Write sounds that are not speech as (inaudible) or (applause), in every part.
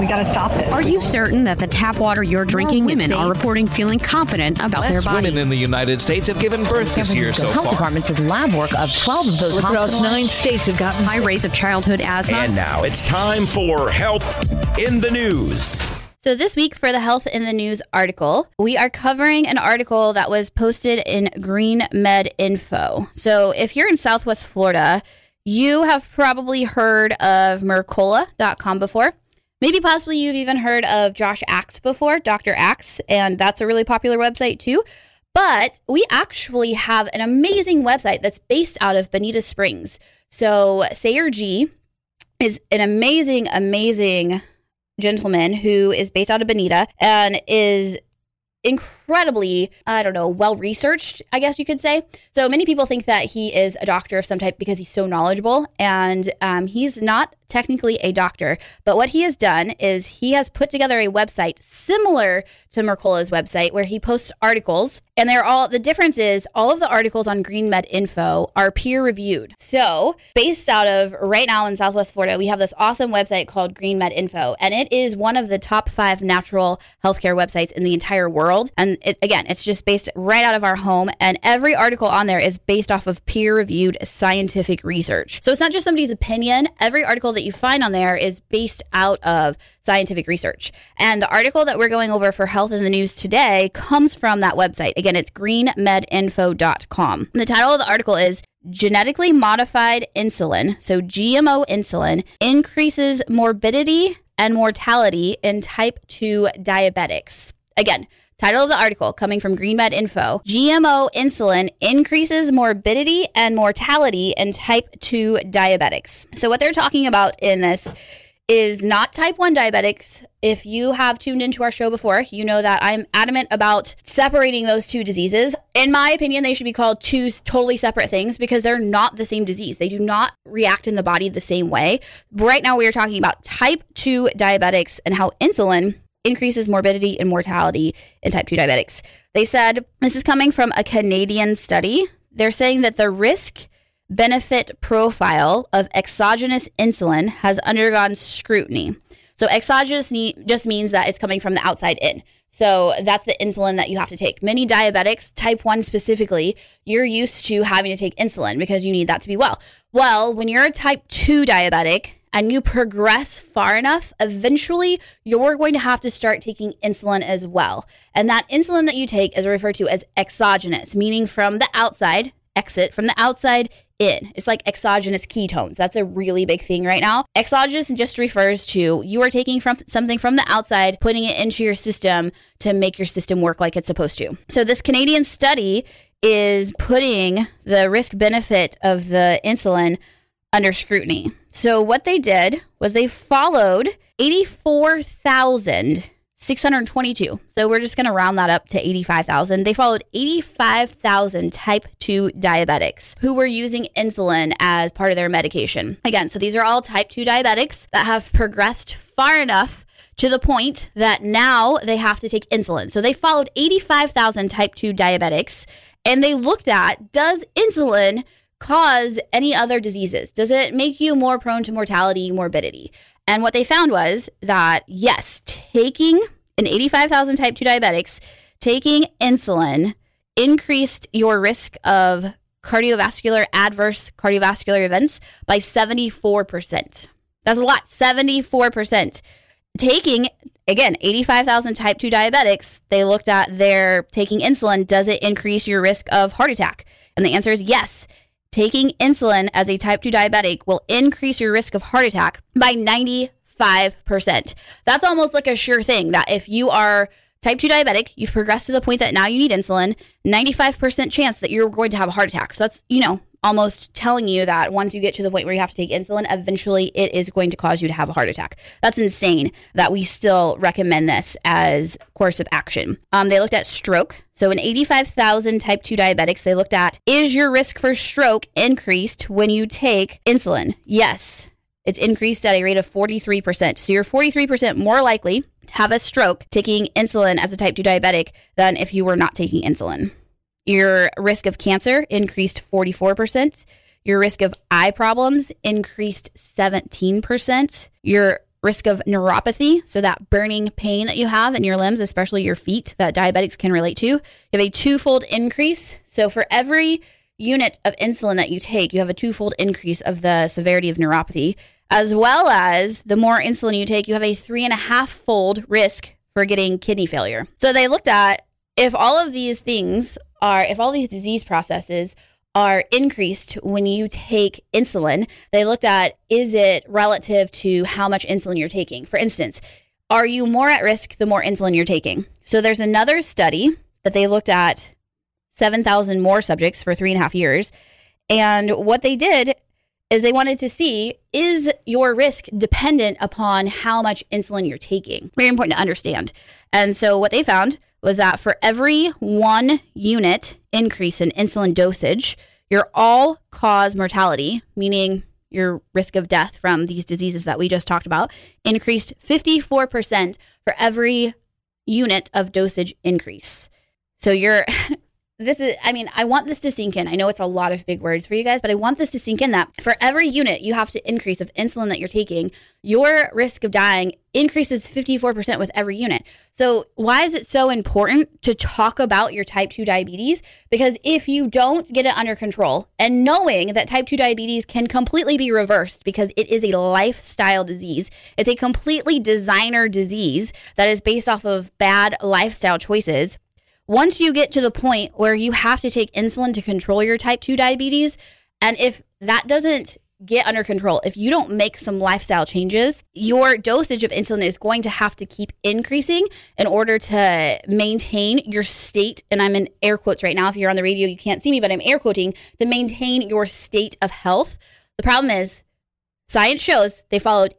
We got to stop this. Are you certain that the tap water you're drinking women are reporting feeling confident about their bodies? women in the United States have given birth this year so Health far. Department says lab work of 12 of those Across hospitals. nine states have gotten high rates of childhood asthma? And now it's time for Health in the News. So, this week for the Health in the News article, we are covering an article that was posted in Green Med Info. So, if you're in Southwest Florida, you have probably heard of Mercola.com before. Maybe possibly you've even heard of Josh Axe before, Dr. Axe, and that's a really popular website too. But we actually have an amazing website that's based out of Bonita Springs. So, Sayer Ji is an amazing, amazing gentleman who is based out of Bonita and is incredibly, I don't know, well researched, I guess you could say. So many people think that he is a doctor of some type because he's so knowledgeable, and um, he's not technically a doctor. But what he has done is he has put together a website similar to Mercola's website where he posts articles, and they're all the difference is all of the articles on Green Med Info are peer reviewed. So based out of right now in Southwest Florida, we have this awesome website called Green Med Info, and it is one of the top five natural healthcare websites in the entire world. And it, again, it's just based right out of our home, and every article on there is based off of peer reviewed scientific research. So it's not just somebody's opinion. Every article that you find on there is based out of scientific research. And the article that we're going over for Health in the News today comes from that website. Again, it's greenmedinfo.com. The title of the article is Genetically Modified Insulin, so GMO insulin, increases morbidity and mortality in type 2 diabetics. Again, Title of the article coming from GreenMed Info GMO insulin increases morbidity and mortality in type 2 diabetics. So, what they're talking about in this is not type 1 diabetics. If you have tuned into our show before, you know that I'm adamant about separating those two diseases. In my opinion, they should be called two totally separate things because they're not the same disease. They do not react in the body the same way. Right now, we are talking about type 2 diabetics and how insulin increases morbidity and mortality in type 2 diabetics. They said this is coming from a Canadian study. They're saying that the risk benefit profile of exogenous insulin has undergone scrutiny. So, exogenous just means that it's coming from the outside in. So, that's the insulin that you have to take. Many diabetics, type 1 specifically, you're used to having to take insulin because you need that to be well. Well, when you're a type 2 diabetic, and you progress far enough, eventually you're going to have to start taking insulin as well. And that insulin that you take is referred to as exogenous, meaning from the outside, exit from the outside in. It's like exogenous ketones. That's a really big thing right now. Exogenous just refers to you are taking from something from the outside, putting it into your system to make your system work like it's supposed to. So this Canadian study is putting the risk benefit of the insulin under scrutiny. So what they did was they followed 84,622. So we're just going to round that up to 85,000. They followed 85,000 type 2 diabetics who were using insulin as part of their medication. Again, so these are all type 2 diabetics that have progressed far enough to the point that now they have to take insulin. So they followed 85,000 type 2 diabetics and they looked at does insulin cause any other diseases? Does it make you more prone to mortality, morbidity? And what they found was that yes, taking an 85,000 type 2 diabetics, taking insulin increased your risk of cardiovascular adverse cardiovascular events by 74%. That's a lot, 74%. Taking again 85,000 type 2 diabetics, they looked at their taking insulin, does it increase your risk of heart attack? And the answer is yes taking insulin as a type 2 diabetic will increase your risk of heart attack by 95%. That's almost like a sure thing that if you are type 2 diabetic, you've progressed to the point that now you need insulin, 95% chance that you're going to have a heart attack. So that's, you know, almost telling you that once you get to the point where you have to take insulin, eventually it is going to cause you to have a heart attack. That's insane that we still recommend this as course of action. Um, they looked at stroke. So in 85,000 type 2 diabetics, they looked at is your risk for stroke increased when you take insulin? Yes. It's increased at a rate of 43%. So you're 43% more likely to have a stroke taking insulin as a type 2 diabetic than if you were not taking insulin. Your risk of cancer increased 44%. Your risk of eye problems increased 17%. Your risk of neuropathy, so that burning pain that you have in your limbs, especially your feet, that diabetics can relate to. You have a twofold increase. So for every unit of insulin that you take, you have a twofold increase of the severity of neuropathy, as well as the more insulin you take, you have a three and a half fold risk for getting kidney failure. So they looked at if all of these things are, if all these disease processes are increased when you take insulin. They looked at is it relative to how much insulin you're taking? For instance, are you more at risk the more insulin you're taking? So there's another study that they looked at 7,000 more subjects for three and a half years. And what they did is they wanted to see is your risk dependent upon how much insulin you're taking? Very important to understand. And so what they found was that for every one unit increase in insulin dosage, your all cause mortality, meaning your risk of death from these diseases that we just talked about, increased 54% for every unit of dosage increase. So you're (laughs) this is i mean i want this to sink in. I know it's a lot of big words for you guys but i want this to sink in that for every unit you have to increase of insulin that you're taking. Your risk of dying increases 54% with every unit. So why is it so important to talk about your type 2 diabetes? Because if you don't get it under control and knowing that type 2 diabetes can completely be reversed because it is a lifestyle disease it's a completely designer disease that is based off of bad lifestyle choices once you get to the point where you have to take insulin to control your type 2 diabetes, and if that doesn't get under control, if you don't make some lifestyle changes, your dosage of insulin is going to have to keep increasing in order to maintain your state. And I'm in air quotes right now. If you're on the radio, you can't see me, but I'm air quoting to maintain your state of health. The problem is, science shows they followed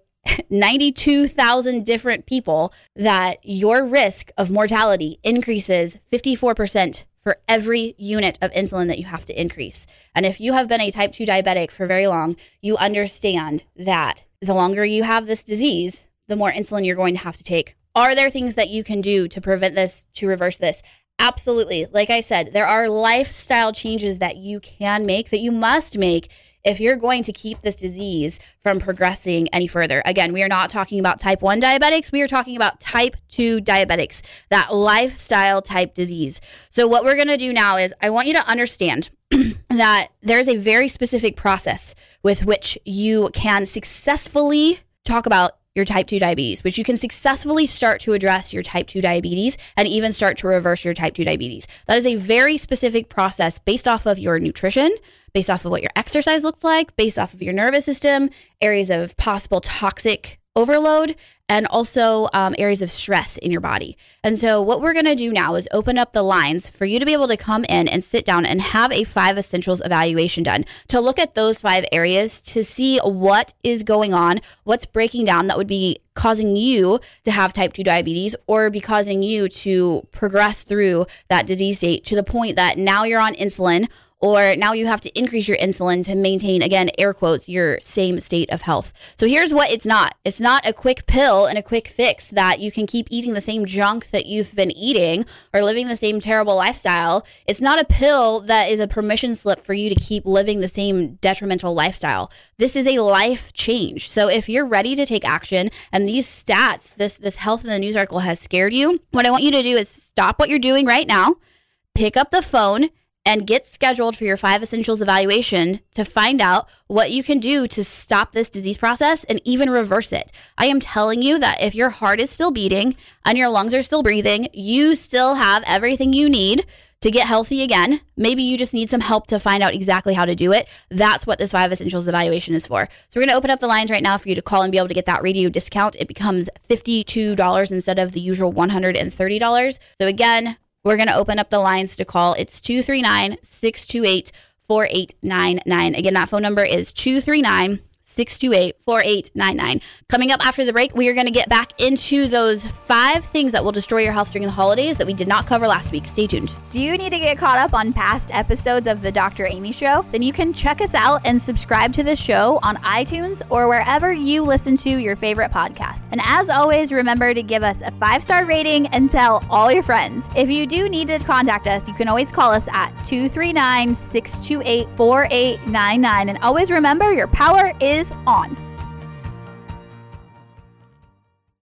92,000 different people that your risk of mortality increases 54% for every unit of insulin that you have to increase. And if you have been a type 2 diabetic for very long, you understand that the longer you have this disease, the more insulin you're going to have to take. Are there things that you can do to prevent this, to reverse this? Absolutely. Like I said, there are lifestyle changes that you can make, that you must make if you're going to keep this disease from progressing any further. Again, we are not talking about type 1 diabetics, we are talking about type 2 diabetics, that lifestyle type disease. So, what we're going to do now is I want you to understand (clears throat) that there's a very specific process with which you can successfully talk about your type 2 diabetes, which you can successfully start to address your type 2 diabetes and even start to reverse your type 2 diabetes. That is a very specific process based off of your nutrition, based off of what your exercise looks like, based off of your nervous system, areas of possible toxic overload, and also um, areas of stress in your body. And so, what we're going to do now is open up the lines for you to be able to come in and sit down and have a five essentials evaluation done to look at those five areas to see what is going on, what's breaking down that would be causing you to have type 2 diabetes or be causing you to progress through that disease state to the point that now you're on insulin or now you have to increase your insulin to maintain, again, air quotes, your same state of health. So here's what it's not it's not a quick pill and a quick fix that you can keep eating the same junk that you've been eating or living the same terrible lifestyle. It's not a pill that is a permission slip for you to keep living the same detrimental lifestyle. This is a life change. So if you're ready to take action and these stats, this, this health in the news article has scared you, what I want you to do is stop what you're doing right now, pick up the phone and get scheduled for your five essentials evaluation to find out what you can do to stop this disease process and even reverse it. I am telling you that if your heart is still beating and your lungs are still breathing, you still have everything you need to get healthy again. Maybe you just need some help to find out exactly how to do it. That's what this five essentials evaluation is for. So we're going to open up the lines right now for you to call and be able to get that radio discount. It becomes $52 instead of the usual $130. So again, we're going to open up the lines to call. It's 239 628 4899. Again, that phone number is 239 628 4899. Coming up after the break, we are going to get back into those five things that will destroy your health during the holidays that we did not cover last week. Stay tuned. Do you need to get caught up on past episodes of The Dr. Amy Show? Then you can check us out and subscribe to the show on iTunes or wherever you listen to your favorite podcast. And as always, remember to give us a five star rating and tell all your friends. If you do need to contact us, you can always call us at 239 628 4899. And always remember your power on.